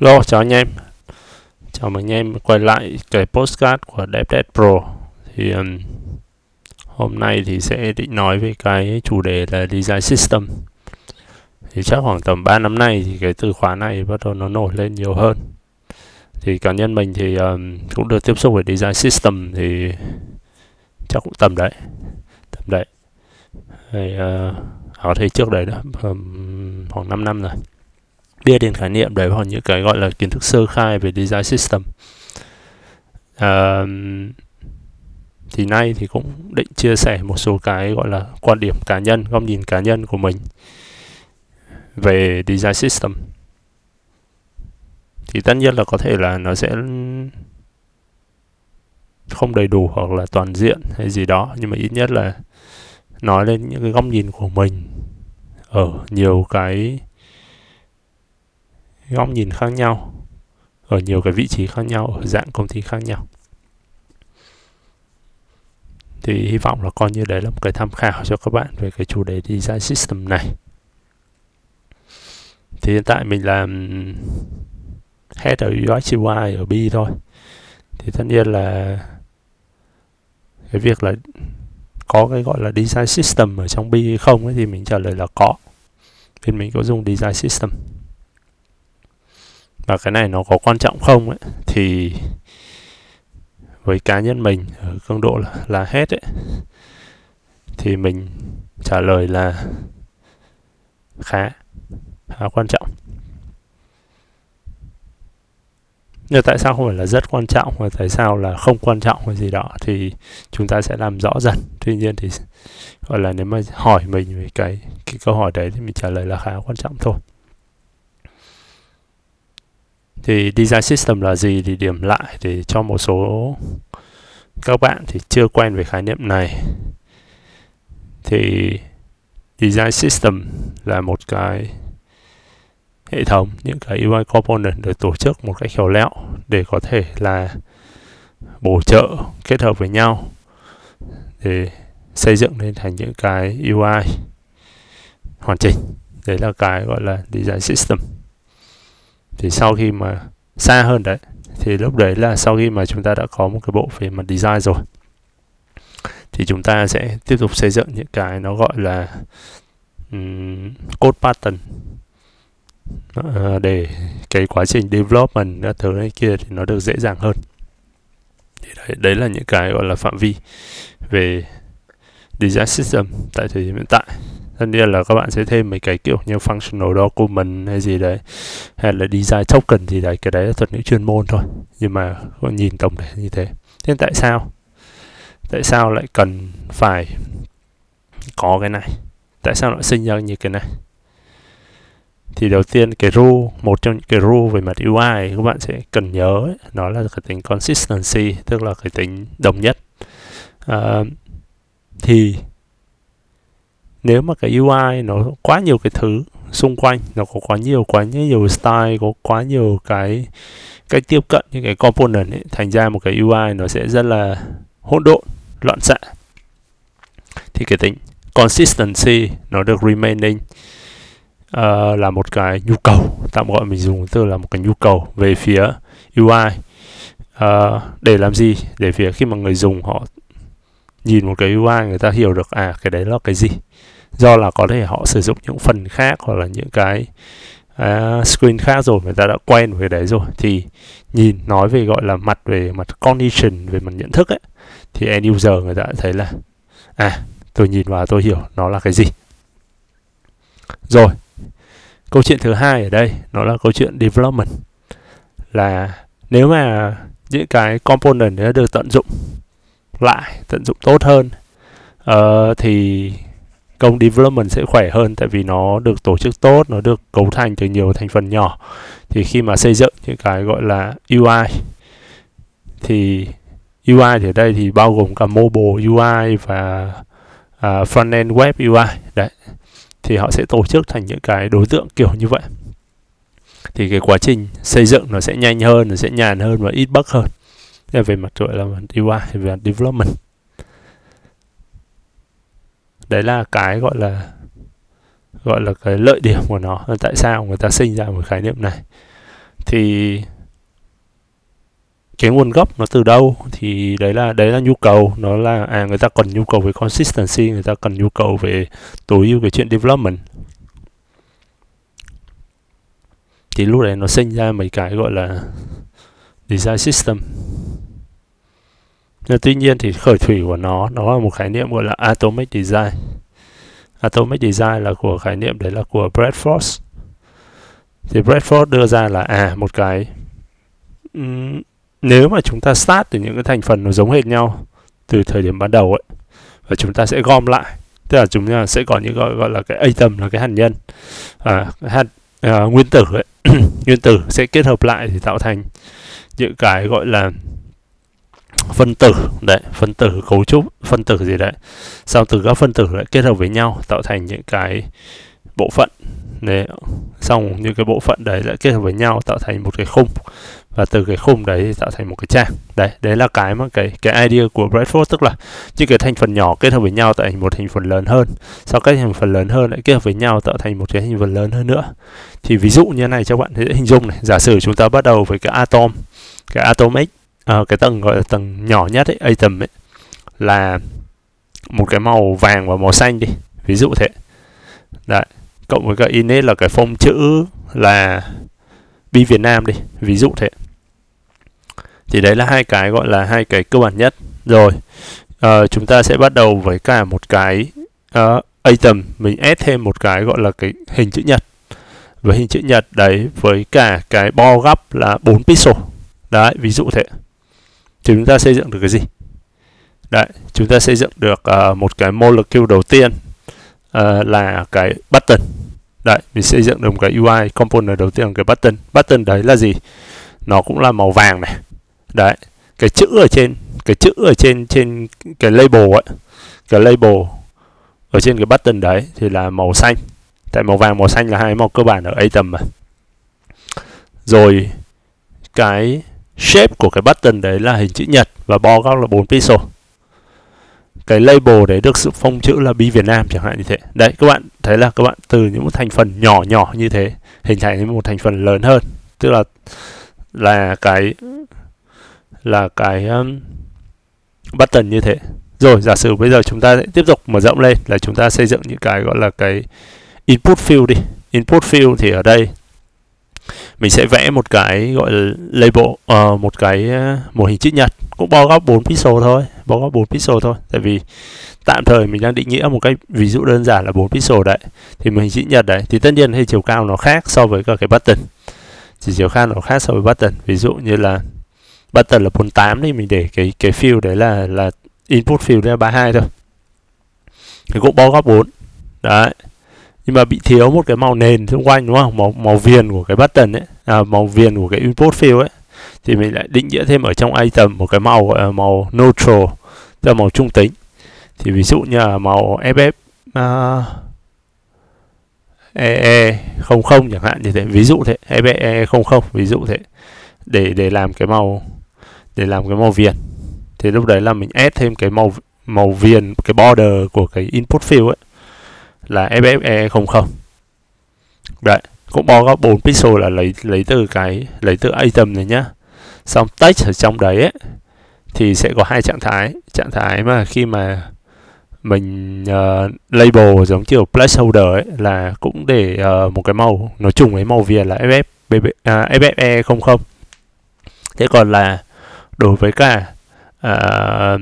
Hello, chào anh em. Chào mừng anh em quay lại cái postcard của DevDev Pro. Thì um, hôm nay thì sẽ định nói về cái chủ đề là Design System. Thì chắc khoảng tầm 3 năm nay thì cái từ khóa này bắt đầu nó nổi lên nhiều hơn. Thì cá nhân mình thì um, cũng được tiếp xúc với Design System thì chắc cũng tầm đấy. Tầm đấy. Thì, uh, có thể trước đấy đó, um, khoảng 5 năm rồi biết đến khái niệm đấy hoặc những cái gọi là kiến thức sơ khai về design system. Uh, thì nay thì cũng định chia sẻ một số cái gọi là quan điểm cá nhân góc nhìn cá nhân của mình về design system. Thì tất nhiên là có thể là nó sẽ không đầy đủ hoặc là toàn diện hay gì đó nhưng mà ít nhất là nói lên những cái góc nhìn của mình ở nhiều cái góc nhìn khác nhau, ở nhiều cái vị trí khác nhau, ở dạng công ty khác nhau. Thì hy vọng là coi như đấy là một cái tham khảo cho các bạn về cái chủ đề design system này. Thì hiện tại mình làm head ở UX UI ở B thôi. Thì tất nhiên là cái việc là có cái gọi là design system ở trong B hay không ấy thì mình trả lời là có. Bên mình có dùng design system và cái này nó có quan trọng không ấy thì với cá nhân mình ở cường độ là, là hết ấy thì mình trả lời là khá khá quan trọng. Nhưng tại sao không phải là rất quan trọng và tại sao là không quan trọng hay gì đó thì chúng ta sẽ làm rõ dần. Tuy nhiên thì gọi là nếu mà hỏi mình về cái cái câu hỏi đấy thì mình trả lời là khá quan trọng thôi thì design system là gì thì điểm lại để cho một số các bạn thì chưa quen về khái niệm này. Thì design system là một cái hệ thống, những cái UI component được tổ chức một cách khéo léo để có thể là bổ trợ, kết hợp với nhau để xây dựng lên thành những cái UI hoàn chỉnh. Đấy là cái gọi là design system thì sau khi mà xa hơn đấy thì lúc đấy là sau khi mà chúng ta đã có một cái bộ về mặt design rồi thì chúng ta sẽ tiếp tục xây dựng những cái nó gọi là um, code pattern. Uh, để cái quá trình development các thứ này kia thì nó được dễ dàng hơn. Thì đấy, đấy là những cái gọi là phạm vi về design system tại thời điểm hiện tại tất nhiên là các bạn sẽ thêm mấy cái kiểu như functional document hay gì đấy hay là design token gì đấy cái đấy là thuật ngữ chuyên môn thôi. Nhưng mà nhìn tổng thể như thế. Thế tại sao? Tại sao lại cần phải có cái này? Tại sao lại sinh ra như cái này? Thì đầu tiên cái rule một trong những cái rule về mặt UI các bạn sẽ cần nhớ ấy, nó là cái tính consistency tức là cái tính đồng nhất. Uh, thì nếu mà cái UI nó quá nhiều cái thứ xung quanh nó có quá nhiều quá nhiều style có quá nhiều cái cái tiếp cận những cái component ấy, thành ra một cái UI nó sẽ rất là hỗn độn loạn xạ. Thì cái tính consistency nó được remaining uh, là một cái nhu cầu. Tạm gọi mình dùng từ là một cái nhu cầu về phía UI uh, ờ, để làm gì? Để phía khi mà người dùng họ nhìn một cái UI người ta hiểu được à cái đấy là cái gì? Do là có thể họ sử dụng những phần khác hoặc là những cái uh, screen khác rồi người ta đã quen với đấy rồi. Thì nhìn nói về gọi là mặt về mặt condition về mặt nhận thức ấy thì end user người ta thấy là à tôi nhìn vào tôi hiểu nó là cái gì. Rồi câu chuyện thứ hai ở đây nó là câu chuyện development. Là nếu mà những cái component đã được tận dụng lại tận dụng tốt hơn uh, thì công development sẽ khỏe hơn tại vì nó được tổ chức tốt nó được cấu thành từ nhiều thành phần nhỏ. Thì khi mà xây dựng những cái gọi là UI thì UI thì ở đây thì bao gồm cả mobile UI và uh, front-end web UI đấy. Thì họ sẽ tổ chức thành những cái đối tượng kiểu như vậy. Thì cái quá trình xây dựng nó sẽ nhanh hơn nó sẽ nhàn hơn và ít bug hơn. Thế về mặt gọi là UI về mặt development đấy là cái gọi là gọi là cái lợi điểm của nó tại sao người ta sinh ra một khái niệm này. Thì cái nguồn gốc nó từ đâu? Thì đấy là đấy là nhu cầu, nó là à người ta cần nhu cầu về consistency, người ta cần nhu cầu về tối ưu cái chuyện development. Thì lúc đấy nó sinh ra mấy cái gọi là design system nhưng tuy nhiên thì khởi thủy của nó nó là một khái niệm gọi là atomic design. Atomic design là của khái niệm đấy là của Bradford thì Bradford đưa ra là à một cái um, nếu mà chúng ta start từ những cái thành phần nó giống hệt nhau từ thời điểm ban đầu ấy và chúng ta sẽ gom lại tức là chúng ta sẽ có những gọi gọi là cái atom là cái hạt nhân à, hạt à, nguyên tử ấy nguyên tử sẽ kết hợp lại thì tạo thành những cái gọi là phân tử, đấy, phân tử cấu trúc, phân tử gì đấy. Sau từ các phân tử lại kết hợp với nhau tạo thành những cái bộ phận, đấy. Xong những cái bộ phận đấy lại kết hợp với nhau tạo thành một cái khung, và từ cái khung đấy thì tạo thành một cái trang. Đấy đấy là cái mà cái cái idea của Bradford, tức là những cái thành phần nhỏ kết hợp với nhau tạo thành một thành phần lớn hơn, sau các thành phần lớn hơn lại kết hợp với nhau tạo thành một cái thành phần lớn hơn nữa. Thì ví dụ như này cho bạn dễ hình dung này. Giả sử chúng ta bắt đầu với cái atom, cái atomic uh, cái tầng gọi là tầng nhỏ nhất ấy atom ấy là một cái màu vàng và màu xanh đi ví dụ thế. Đấy cộng với cái init là cái phông chữ là bi Việt Nam đi ví dụ thế. Thì đấy là hai cái gọi là hai cái cơ bản nhất. Rồi uh, chúng ta sẽ bắt đầu với cả một cái uh, atom. Mình add thêm một cái gọi là cái hình chữ nhật. Với hình chữ nhật đấy với cả cái bo gấp là 4 pixel. Đấy ví dụ thế thì chúng ta xây dựng được cái gì? Đấy chúng ta xây dựng được uh, một cái molecule đầu tiên uh, là cái button. Đấy mình xây dựng được một cái UI component đầu tiên là cái button. Button đấy là gì? Nó cũng là màu vàng này. Đấy cái chữ ở trên cái chữ ở trên trên cái label ấy cái label ở trên cái button đấy thì là màu xanh. Tại màu vàng màu xanh là hai màu cơ bản ở atom mà. Rồi cái shape của cái button đấy là hình chữ nhật và bo góc là 4 pixel. Cái label đấy được sự phông chữ là bi Việt Nam chẳng hạn như thế. Đấy các bạn thấy là các bạn từ những thành phần nhỏ nhỏ như thế hình thành một thành phần lớn hơn. Tức là là cái là cái um, button như thế. Rồi giả sử bây giờ chúng ta sẽ tiếp tục mở rộng lên là chúng ta xây dựng những cái gọi là cái input field đi. Input field thì ở đây mình sẽ vẽ một cái gọi là label uh, một cái uh, một hình chữ nhật. Cũng bao góc 4 pixel thôi bao góc 4 pixel thôi. Tại vì tạm thời mình đang định nghĩa một cái ví dụ đơn giản là 4 pixel đấy. Thì một hình chữ nhật đấy thì tất nhiên thì chiều cao nó khác so với cả cái button. Chỉ chiều cao nó khác so với button. Ví dụ như là button là 48 thì mình để cái cái field đấy là là input field là 32 thôi. Thì cũng bao góc 4 đấy nhưng mà bị thiếu một cái màu nền xung quanh đúng không? Màu màu viền của cái button ấy à, màu viền của cái input field ấy thì mình lại định nghĩa thêm ở trong item một cái màu gọi là màu neutral tức là màu trung tính. Thì ví dụ như là màu FF uh, EE 00 chẳng hạn như thế. Ví dụ thế ee 00 ví dụ thế. Để để làm cái màu để làm cái màu viền. Thì lúc đấy là mình add thêm cái màu màu viền cái border của cái input field ấy là FFE 00 đấy cũng bao có 4 pixel là lấy lấy từ cái lấy từ item này nhá. Xong text ở trong đấy ấy, thì sẽ có hai trạng thái. Trạng thái mà khi mà mình uh, label giống kiểu placeholder ấy là cũng để uh, một cái màu nó trùng với màu viền là FF BB, uh, FFE 00 thế còn là đối với cả uh,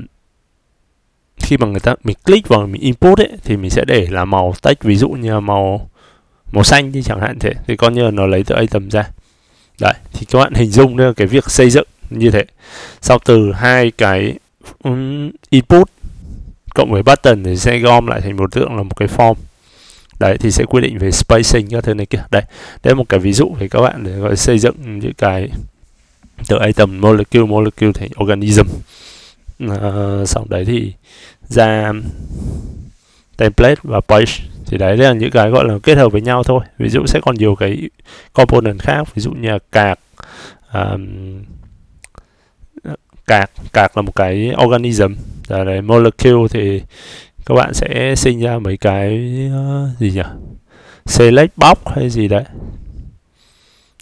khi mà người ta mình click vào mình input ấy thì mình sẽ để là màu text ví dụ như là màu màu xanh đi chẳng hạn thế. Thì coi như là nó lấy từ atom ra. Đấy thì các bạn hình dung được cái việc xây dựng như thế. Sau từ hai cái um, input cộng với button thì sẽ gom lại thành một tượng là một cái form. Đấy thì sẽ quy định về spacing các thứ này kia. Đấy đây là một cái ví dụ để các bạn để gọi xây dựng những cái từ atom molecule molecule thành organism. Ờ, uh, sau đấy thì ra template và page thì đấy là những cái gọi là kết hợp với nhau thôi. Ví dụ sẽ còn nhiều cái component khác ví dụ như là cạc um, cạc cạc là một cái organism. Và đấy molecule thì các bạn sẽ sinh ra mấy cái uh, gì nhỉ? Select box hay gì đấy.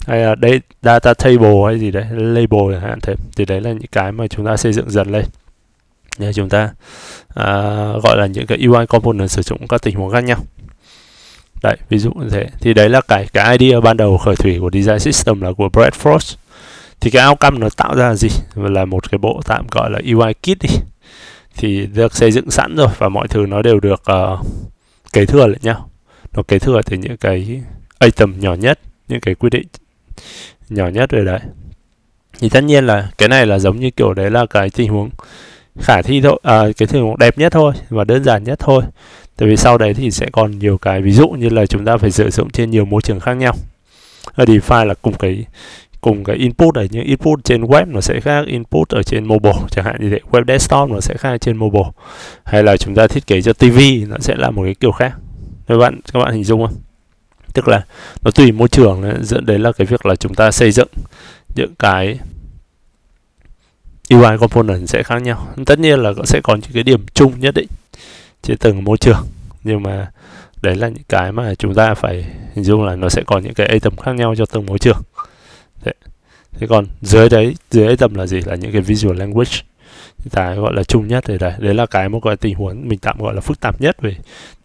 Hay là đây data table hay gì đấy label chẳng hạn thế. Thì đấy là những cái mà chúng ta xây dựng dần lên để chúng ta à, gọi là những cái UI component sử dụng các tình huống khác nhau. Đấy ví dụ như thế. Thì đấy là cái cái idea ban đầu khởi thủy của design system là của Brad Frost. Thì cái outcome nó tạo ra là gì? Là một cái bộ tạm gọi là UI kit đi. Thì được xây dựng sẵn rồi và mọi thứ nó đều được uh, kế thừa lại nhau. Nó kế thừa từ những cái item nhỏ nhất những cái quy định nhỏ nhất rồi đấy. Thì tất nhiên là cái này là giống như kiểu đấy là cái tình huống khả thi thôi à, cái tình huống đẹp nhất thôi và đơn giản nhất thôi. Tại vì sau đấy thì sẽ còn nhiều cái ví dụ như là chúng ta phải sử dụng trên nhiều môi trường khác nhau. Ở DeFi là cùng cái cùng cái input này nhưng input trên web nó sẽ khác input ở trên mobile chẳng hạn như thế. Web desktop nó sẽ khác trên mobile. Hay là chúng ta thiết kế cho TV nó sẽ là một cái kiểu khác. Các bạn các bạn hình dung không? Tức là nó tùy môi trường dẫn đến là cái việc là chúng ta xây dựng những cái UI component sẽ khác nhau. Tất nhiên là sẽ có những cái điểm chung nhất định trên từng môi trường. Nhưng mà đấy là những cái mà chúng ta phải hình dung là nó sẽ có những cái item khác nhau cho từng môi trường. Thế, thế còn dưới đấy dưới item là gì? Là những cái visual language. Cái gọi là chung nhất thì đấy đấy là cái một cái tình huống mình tạm gọi là phức tạp nhất về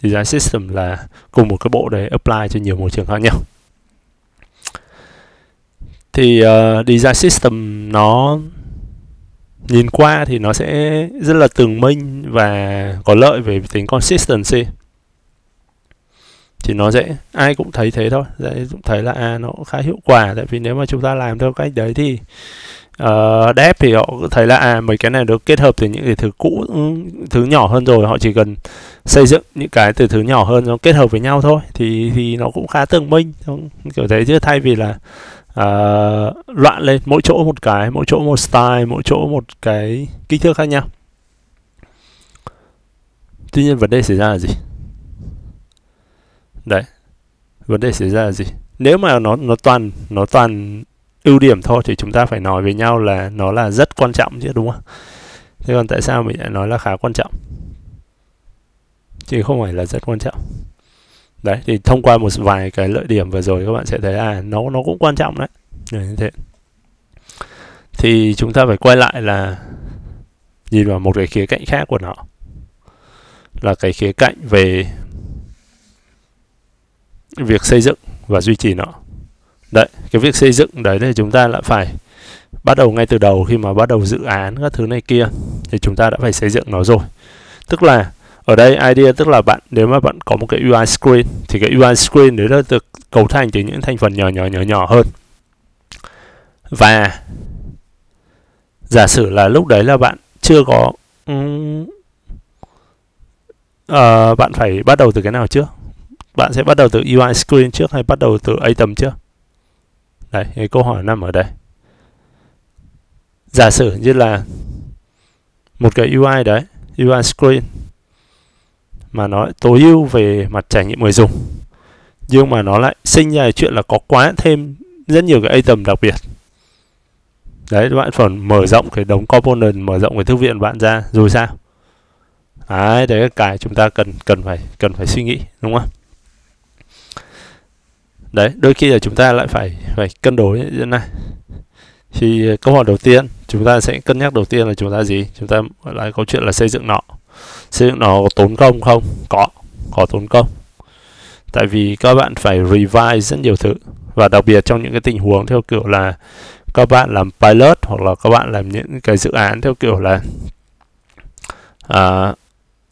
design system là cùng một cái bộ đấy apply cho nhiều môi trường khác nhau. Thì uh, design system nó nhìn qua thì nó sẽ rất là tường minh và có lợi về tính consistency. Thì nó dễ ai cũng thấy thế thôi. Dễ cũng thấy là à nó khá hiệu quả. Tại vì nếu mà chúng ta làm theo cách đấy thì uh, dev thì họ thấy là à mấy cái này được kết hợp từ những cái thứ cũ ừ, thứ nhỏ hơn rồi. Họ chỉ cần xây dựng những cái từ thứ nhỏ hơn nó kết hợp với nhau thôi. Thì thì nó cũng khá tường minh kiểu thế chứ thay vì là uh, loạn lên mỗi chỗ một cái mỗi chỗ một style mỗi chỗ một cái kích thước khác nhau. Tuy nhiên vấn đề xảy ra là gì? Đấy vấn đề xảy ra là gì? Nếu mà nó nó toàn nó toàn ưu điểm thôi thì chúng ta phải nói với nhau là nó là rất quan trọng chứ đúng không? Thế còn tại sao mình lại nói là khá quan trọng? Chứ không phải là rất quan trọng đấy, thì thông qua một vài cái lợi điểm vừa rồi các bạn sẽ thấy à nó nó cũng quan trọng đấy, như thế. Thì chúng ta phải quay lại là nhìn vào một cái khía cạnh khác của nó. Là cái khía cạnh về việc xây dựng và duy trì nó. Đấy, cái việc xây dựng đấy thì chúng ta lại phải bắt đầu ngay từ đầu. Khi mà bắt đầu dự án các thứ này kia thì chúng ta đã phải xây dựng nó rồi. Tức là ở đây idea tức là bạn nếu mà bạn có một cái UI screen thì cái UI screen đấy nó được cấu thành từ những thành phần nhỏ nhỏ nhỏ nhỏ hơn. Và giả sử là lúc đấy là bạn chưa có um, uh, bạn phải bắt đầu từ cái nào trước? Bạn sẽ bắt đầu từ UI screen trước hay bắt đầu từ item trước? Đấy cái câu hỏi nằm ở đây. Giả sử như là một cái UI đấy UI screen mà nó tối ưu về mặt trải nghiệm người dùng. Nhưng mà nó lại sinh ra chuyện là có quá thêm rất nhiều cái item đặc biệt. Đấy, bạn phần mở rộng cái đống component, mở rộng cái thư viện bạn ra, rồi sao? Đấy đấy là cái chúng ta cần cần phải cần phải suy nghĩ, đúng không? Đấy, đôi khi là chúng ta lại phải phải cân đối như thế này. Thì ờ, câu hỏi đầu tiên, chúng ta sẽ cân nhắc đầu tiên là chúng ta gì? Chúng ta lại có chuyện là xây dựng nó xây dựng nó có tốn công không? Có có tốn công. Tại vì các bạn phải revise rất nhiều thứ. Và đặc biệt trong những cái tình huống theo kiểu là các bạn làm pilot hoặc là các bạn làm những cái dự án theo kiểu là à,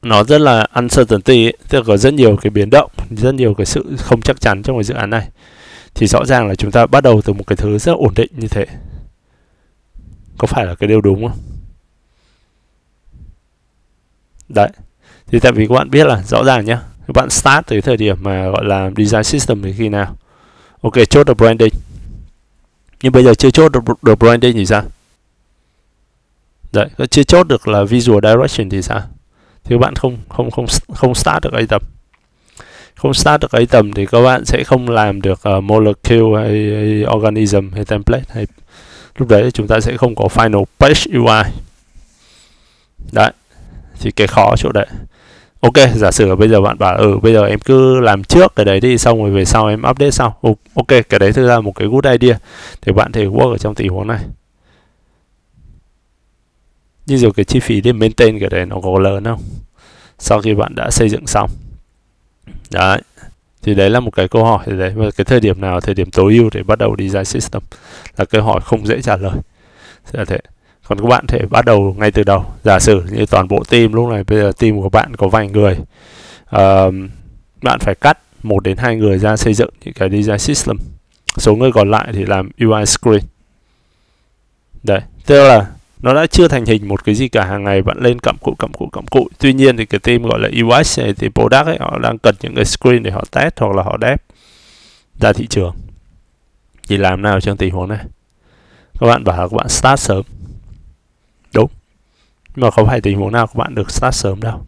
nó rất là uncertainty ấy, tức là có rất nhiều cái biến động rất nhiều cái sự không chắc chắn trong cái dự án này. Thì rõ ràng là chúng ta bắt đầu từ một cái thứ rất ổn định như thế. Có phải là cái điều đúng không? Đấy. Thì tại vì các bạn biết là rõ ràng nhá các bạn start từ thời điểm mà gọi là design system thì khi nào? Ok chốt được branding. Nhưng bây giờ chưa chốt được, được branding thì sao? Đấy chưa chốt được là visual direction thì sao? Thì các bạn không không không không start được item không start được item thì các bạn sẽ không làm được uh, molecule hay, hay organism hay template hay lúc đấy chúng ta sẽ không có final page UI đấy thì cái khó chỗ đấy. Ok, giả sử bây giờ bạn bảo ừ bây giờ em cứ làm trước cái đấy đi, xong rồi về sau em update sau. Ok, cái đấy thực ra một cái good idea. Thì bạn thể work ở trong tình huống này. Nhưng rồi cái chi phí để maintain cái đấy nó có lớn không? Sau khi bạn đã xây dựng xong. Đấy. Thì đấy là một cái câu hỏi đấy. Và cái thời điểm nào thời điểm tối ưu để bắt đầu design system? Là câu hỏi không dễ trả lời. Sẽ là thế còn các bạn thể bắt đầu ngay từ đầu. Giả sử như toàn bộ team lúc này bây giờ team của bạn có vài người uh, bạn phải cắt một đến hai người ra xây dựng những cái design system. Số người còn lại thì làm UI screen. Đấy tức là nó đã chưa thành hình một cái gì cả. Hàng ngày bạn lên cặm cụi cặm cụi cặm cụi. Tuy nhiên thì cái team gọi là UX này thì product ấy họ đang cần những cái screen để họ test hoặc là họ dev ra thị trường. Thì làm nào trong tình huống này? Các bạn bảo là các bạn start sớm mà không phải tình huống nào các bạn được start sớm đâu.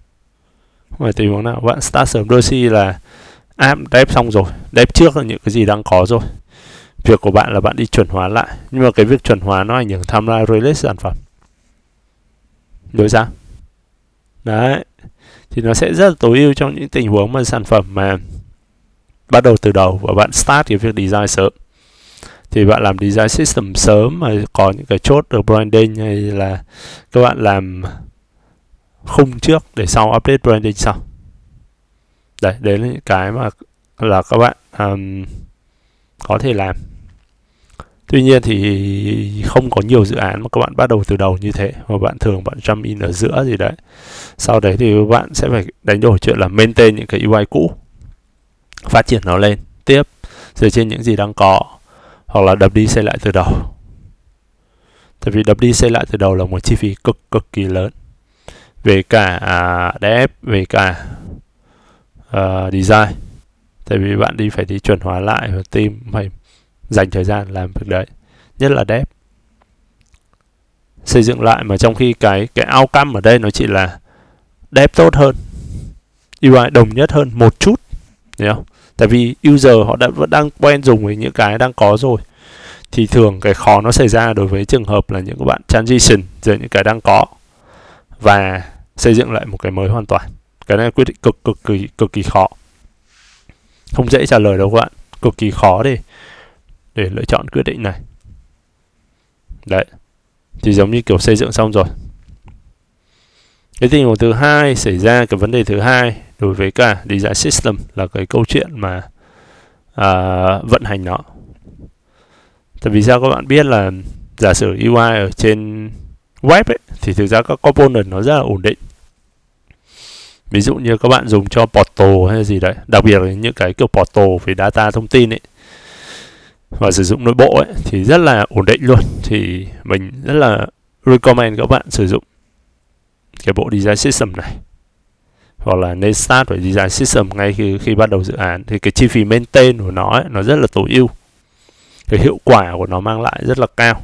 Không phải tình huống nào. Các bạn start sớm đôi khi là app dev xong rồi dev trước là những cái gì đang có rồi. Việc của bạn là bạn đi chuẩn hóa lại. Nhưng mà cái việc chuẩn hóa nó ảnh hưởng tham gia release sản phẩm. Đối ra, đấy. Thì nó sẽ rất là tối ưu trong những tình huống mà sản phẩm mà bắt đầu từ đầu và bạn start cái việc design sớm thì bạn làm design system sớm mà có những cái chốt được branding hay là các bạn làm khung trước để sau update branding sau? Đấy đấy là những cái mà là các bạn um, có thể làm. Tuy nhiên thì không có nhiều dự án mà các bạn bắt đầu từ đầu như thế mà bạn thường bạn jump in ở giữa gì đấy. Sau đấy thì bạn sẽ phải đánh đổi chuyện là maintain những cái UI cũ phát triển nó lên. Tiếp dựa trên những gì đang có hoặc là đập đi xây lại từ đầu. Tại vì đập đi xây lại từ đầu là một chi phí cực cực kỳ lớn. Về cả à, về cả uh, design. Tại vì bạn đi phải đi chuẩn hóa lại và team phải dành thời gian làm việc đấy. Nhất là đẹp, xây dựng lại mà trong khi cái cái outcome ở đây nó chỉ là đẹp tốt hơn UI đồng nhất hơn một chút hiểu không? Tại vì user họ đã, vẫn đang quen dùng với những cái đang có rồi. Thì thường cái khó nó xảy ra đối với trường hợp là những các bạn transition giữa những cái đang có và xây dựng lại một cái mới hoàn toàn. Cái này quyết định cực cực kỳ cực kỳ khó. Không dễ trả lời đâu các bạn. Cực kỳ khó để để lựa chọn quyết định này. Đấy. Thì giống như kiểu xây dựng xong rồi cái tình huống thứ hai xảy ra cái vấn đề thứ hai đối với cả design system là cái câu chuyện mà à, vận hành nó. Tại vì sao các bạn biết là giả sử UI ở trên web ấy, thì thực ra các component nó rất là ổn định. Ví dụ như các bạn dùng cho portal hay gì đấy đặc biệt là những cái kiểu portal về data thông tin ấy và sử dụng nội bộ ấy thì rất là ổn định luôn. Thì mình rất là recommend các bạn sử dụng cái bộ design system này. Hoặc là nên start với design system ngay khi khi bắt đầu dự án. Thì cái chi phí maintain của nó ấy, nó rất là tối ưu. Cái hiệu quả của nó mang lại rất là cao.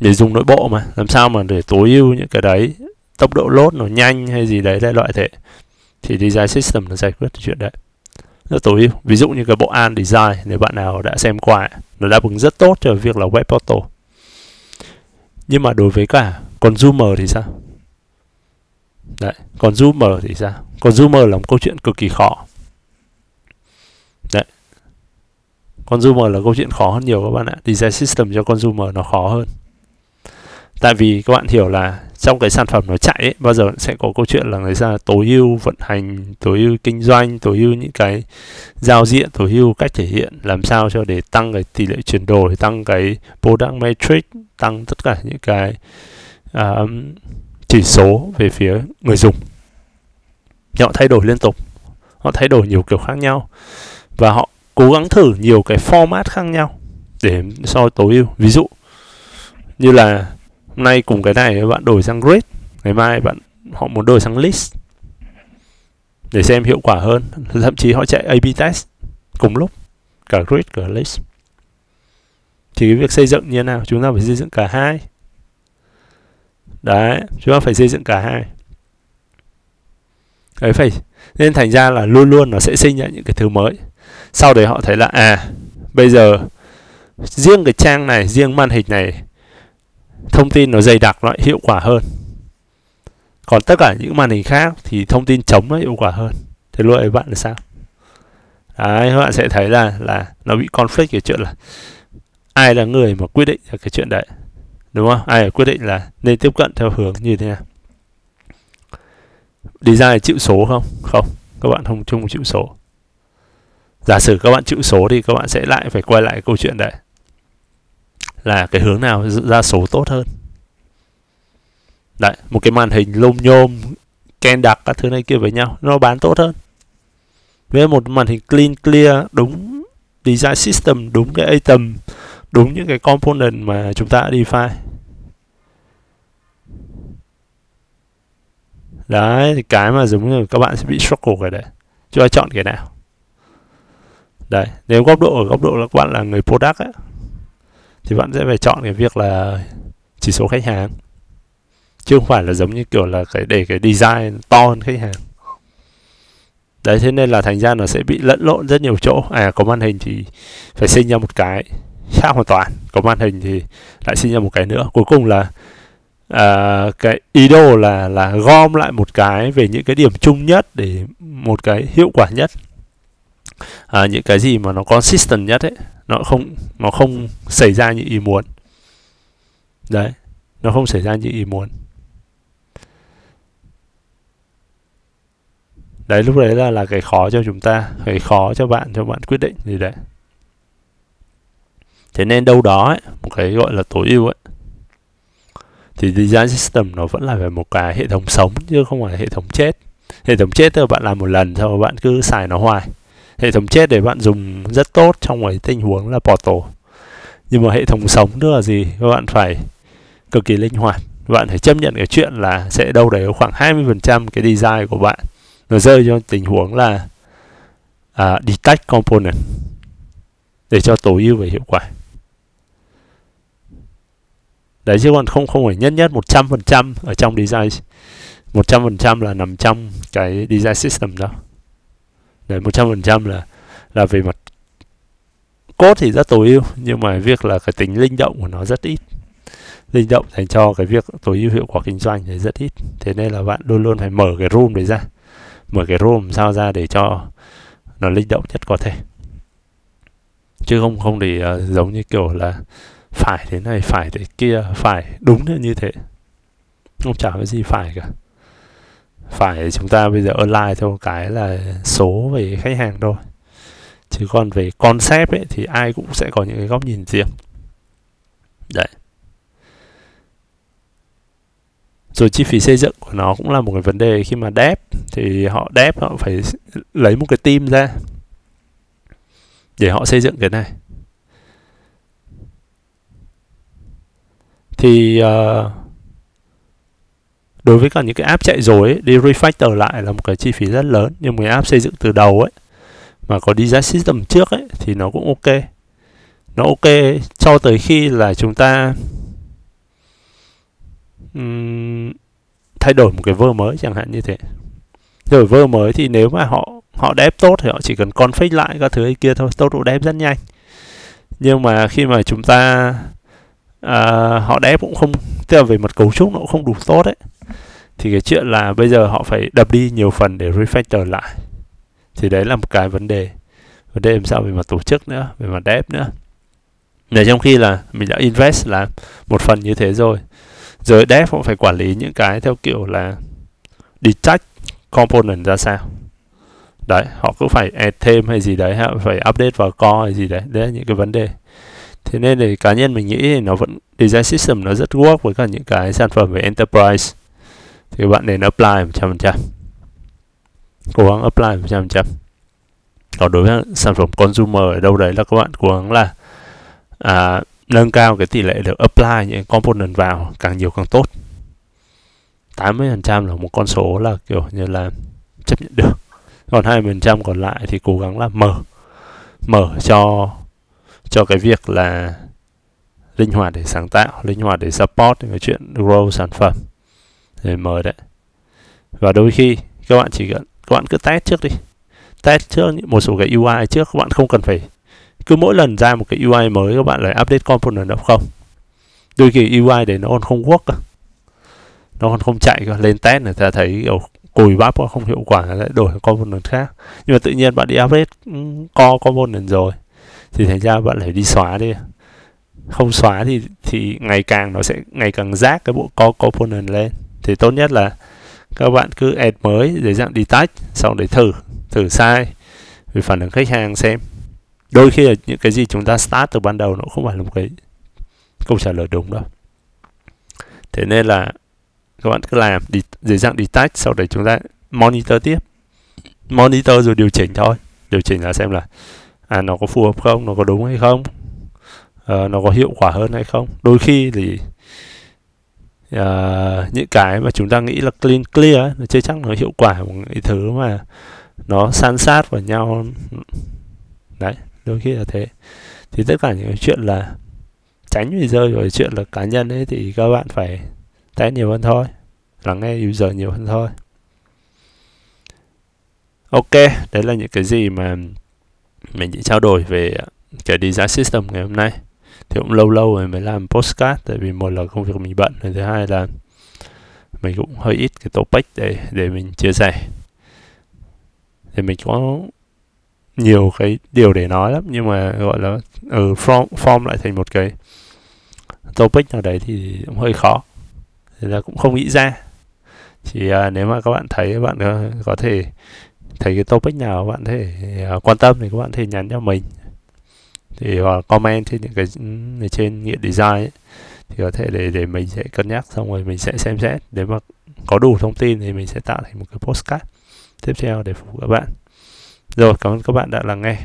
Để dùng nội bộ mà làm sao mà để tối ưu những cái đấy? Tốc độ load nó nhanh hay gì đấy đại loại thế. Thì design system nó giải quyết chuyện đấy. Rất tối ưu. Ví dụ như cái bộ an design nếu bạn nào đã xem qua nó đáp ứng rất tốt cho việc là web portal. Nhưng mà đối với cả còn zoomer thì sao? Đấy còn zoomer thì sao? Còn zoomer là một câu chuyện cực kỳ khó. Đấy. Consumer là câu chuyện khó hơn nhiều các bạn ạ. Design system cho consumer nó khó hơn. Tại vì các bạn hiểu là trong cái sản phẩm nó chạy ấy, bao giờ sẽ có câu chuyện là người ta tối ưu vận hành tối ưu kinh doanh tối ưu những cái giao diện tối ưu cách thể hiện làm sao cho để tăng cái tỷ lệ chuyển đổi tăng cái product matrix tăng tất cả những cái uh, chỉ số về phía người dùng. Họ thay đổi liên tục. Họ thay đổi nhiều kiểu khác nhau. Và họ cố gắng thử nhiều cái format khác nhau để so tối ưu. Ví dụ như là hôm nay cùng cái này bạn đổi sang grid ngày mai bạn họ muốn đổi sang list để xem hiệu quả hơn. Thậm chí họ chạy A/B test cùng lúc cả grid cả list. Thì cái việc xây dựng như thế nào? Chúng ta phải xây dựng cả hai đấy, chúng ta phải xây dựng cả hai. Ấy phải, nên thành ra là luôn luôn nó sẽ sinh ra những cái thứ mới. Sau đấy họ thấy là à bây giờ riêng cái trang này, riêng màn hình này, thông tin nó dày đặc lại, hiệu quả hơn. Còn tất cả những màn hình khác thì thông tin chống nó hiệu quả hơn. Thế lỗi bạn là sao? Đấy, các bạn sẽ thấy là là nó bị conflict cái chuyện là ai là người mà quyết định ra cái chuyện đấy đúng không? Ai quyết định là nên tiếp cận theo hướng như thế nào? Design chịu số không? Không. Các bạn không chung chịu số. Giả sử các bạn chịu số thì các bạn sẽ lại phải quay lại câu chuyện đấy. Là cái hướng nào ra số tốt hơn? Đấy, một cái màn hình lôm nhôm, ken đặc các thứ này kia với nhau, nó bán tốt hơn. Với một màn hình clean, clear, đúng design system, đúng cái item, đúng những cái component mà chúng ta đã define. Đấy thì cái mà giống như các bạn sẽ bị struggle cái đấy. Cho ai chọn cái nào? Đấy nếu góc độ ở góc độ là các bạn là người product ấy, thì bạn sẽ phải chọn cái việc là chỉ số khách hàng. Chứ không phải là giống như kiểu là cái để cái design to hơn khách hàng. Đấy thế nên là thành ra nó sẽ bị lẫn lộn rất nhiều chỗ. À có màn hình thì phải sinh ra một cái khác hoàn toàn. Có màn hình thì lại sinh ra một cái nữa. Cuối cùng là uh, cái ý đồ là là gom lại một cái về những cái điểm chung nhất để một cái hiệu quả nhất. À, những cái gì mà nó consistent nhất ấy nó không nó không xảy ra như ý muốn. Đấy nó không xảy ra như ý muốn. Đấy lúc đấy là là cái khó cho chúng ta cái khó cho bạn cho bạn quyết định gì đấy. Thế nên đâu đó ấy, một cái gọi là tối ưu ấy thì design system nó vẫn là về một cái hệ thống sống chứ không phải hệ thống chết. Hệ thống chết thì bạn làm một lần sau bạn cứ xài nó hoài. Hệ thống chết để bạn dùng rất tốt trong cái tình huống là portal. Nhưng mà hệ thống sống tức là gì? Các bạn phải cực kỳ linh hoạt. Bạn phải chấp nhận cái chuyện là sẽ đâu đấy khoảng 20% cái design của bạn nó rơi cho tình huống là à, uh, detach component để cho tối ưu về hiệu quả đấy chứ còn không không phải nhất nhất một trăm phần trăm ở trong design. một trăm phần trăm là nằm trong cái design system đó. Đấy một trăm phần trăm là là về mặt code thì rất tối ưu nhưng mà việc là cái tính linh động của nó rất ít. Linh động thành cho cái việc tối ưu hiệu quả kinh doanh thì rất ít. Thế nên là bạn luôn luôn phải mở cái room đấy ra. Mở cái room sao ra để cho nó linh động nhất có thể. Chứ không không để uh, giống như kiểu là phải thế này, phải thế kia, phải đúng như thế. Không chả cái gì phải cả. Phải chúng ta bây giờ online theo cái là số về khách hàng thôi. Chứ còn về concept ấy thì ai cũng sẽ có những cái góc nhìn riêng. Đấy. Rồi chi phí xây dựng của nó cũng là một cái vấn đề. Khi mà dev thì họ, dev họ phải lấy một cái team ra để họ xây dựng cái này. Thì uh, đối với cả những cái app chạy rồi ấy, đi refactor lại là một cái chi phí rất lớn. Nhưng mà app xây dựng từ đầu ấy mà có design system trước ấy thì nó cũng ok. Nó ok cho tới khi là chúng ta um, thay đổi một cái vơ mới chẳng hạn như thế. Rồi vơ mới thì nếu mà họ họ dev tốt thì họ chỉ cần config lại các thứ ấy kia thôi. Tốc độ dev rất nhanh. Nhưng mà khi mà chúng ta à, họ đép cũng không tức là về mặt cấu trúc nó cũng không đủ tốt ấy. Thì cái chuyện là bây giờ họ phải đập đi nhiều phần để refactor lại. Thì đấy là một cái vấn đề. Vấn đề làm sao về mặt tổ chức nữa về mặt dev nữa. Để trong khi là mình đã invest là một phần như thế rồi. Rồi dev cũng phải quản lý những cái theo kiểu là detach component ra sao. Đấy họ cứ phải add thêm hay gì đấy họ phải update vào core hay gì đấy. Đấy là những cái vấn đề thế nên thì cá nhân mình nghĩ thì nó vẫn design system nó rất work với cả những cái sản phẩm về enterprise. Thì các bạn nên apply 100% cố gắng apply 100% còn đối với sản phẩm consumer ở đâu đấy là các bạn cố gắng là à, nâng cao cái tỷ lệ được apply những component vào càng nhiều càng tốt. 80% là một con số là kiểu như là chấp nhận được. Còn 20% còn lại thì cố gắng là mở mở cho cho cái việc là linh hoạt để sáng tạo, linh hoạt để support cái chuyện grow sản phẩm để mời đấy. Và đôi khi các bạn chỉ cần, các bạn cứ test trước đi. Test trước một số cái UI trước, các bạn không cần phải, cứ mỗi lần ra một cái UI mới, các bạn lại update component đâu không? Đôi khi UI đấy nó còn không work cơ. Nó còn không chạy cơ. Lên test người ta thấy, kiểu, cùi bắp không hiệu quả, lại đổi component khác. Nhưng mà tự nhiên bạn đi update ừ, co component rồi thì thành ra bạn phải đi xóa đi. Không xóa thì thì ngày càng nó sẽ ngày càng rác cái bộ co component lên. Thì tốt nhất là các bạn cứ add mới để dạng detach, xong để thử thử sai, về phản ứng khách hàng xem. Đôi khi là những cái gì chúng ta start từ ban đầu nó không phải là một cái câu trả lời đúng đâu. Thế nên là các bạn cứ làm dưới dạng detach, sau đấy chúng ta monitor tiếp. Monitor rồi điều chỉnh thôi. Điều chỉnh là xem là à nó có phù hợp không? Nó có đúng hay không? À, nó có hiệu quả hơn hay không? Đôi khi thì à, những cái mà chúng ta nghĩ là clean clear nó chưa chắc nó hiệu quả một cái thứ mà nó san sát vào nhau. Đấy đôi khi là thế. Thì tất cả những cái chuyện là tránh bị rơi vào chuyện là cá nhân ấy thì các bạn phải test nhiều hơn thôi lắng nghe user nhiều hơn thôi. Ok đấy là những cái gì mà mình chỉ trao đổi về à, cái design system ngày hôm nay. Thì cũng lâu lâu rồi mới làm postcard tại vì một là công việc mình bận rồi thứ hai là mình cũng hơi ít cái topic để để mình chia sẻ. Thì mình có nhiều cái điều để nói lắm nhưng mà gọi là ở ừ, form, form lại thành một cái topic nào đấy thì cũng hơi khó. Thì là cũng không nghĩ ra. Chỉ uh, à, nếu mà các bạn thấy các bạn có, có thể thấy cái topic nào các bạn thể à, quan tâm thì các bạn thể nhắn cho mình. Thì hoặc comment trên những cái ở trên nghĩa design ấy, thì có thể để để mình sẽ cân nhắc xong rồi mình sẽ xem xét. Nếu mà có đủ thông tin thì mình sẽ tạo thành một cái postcard tiếp theo để phục vụ các bạn. Rồi cảm ơn các bạn đã lắng nghe.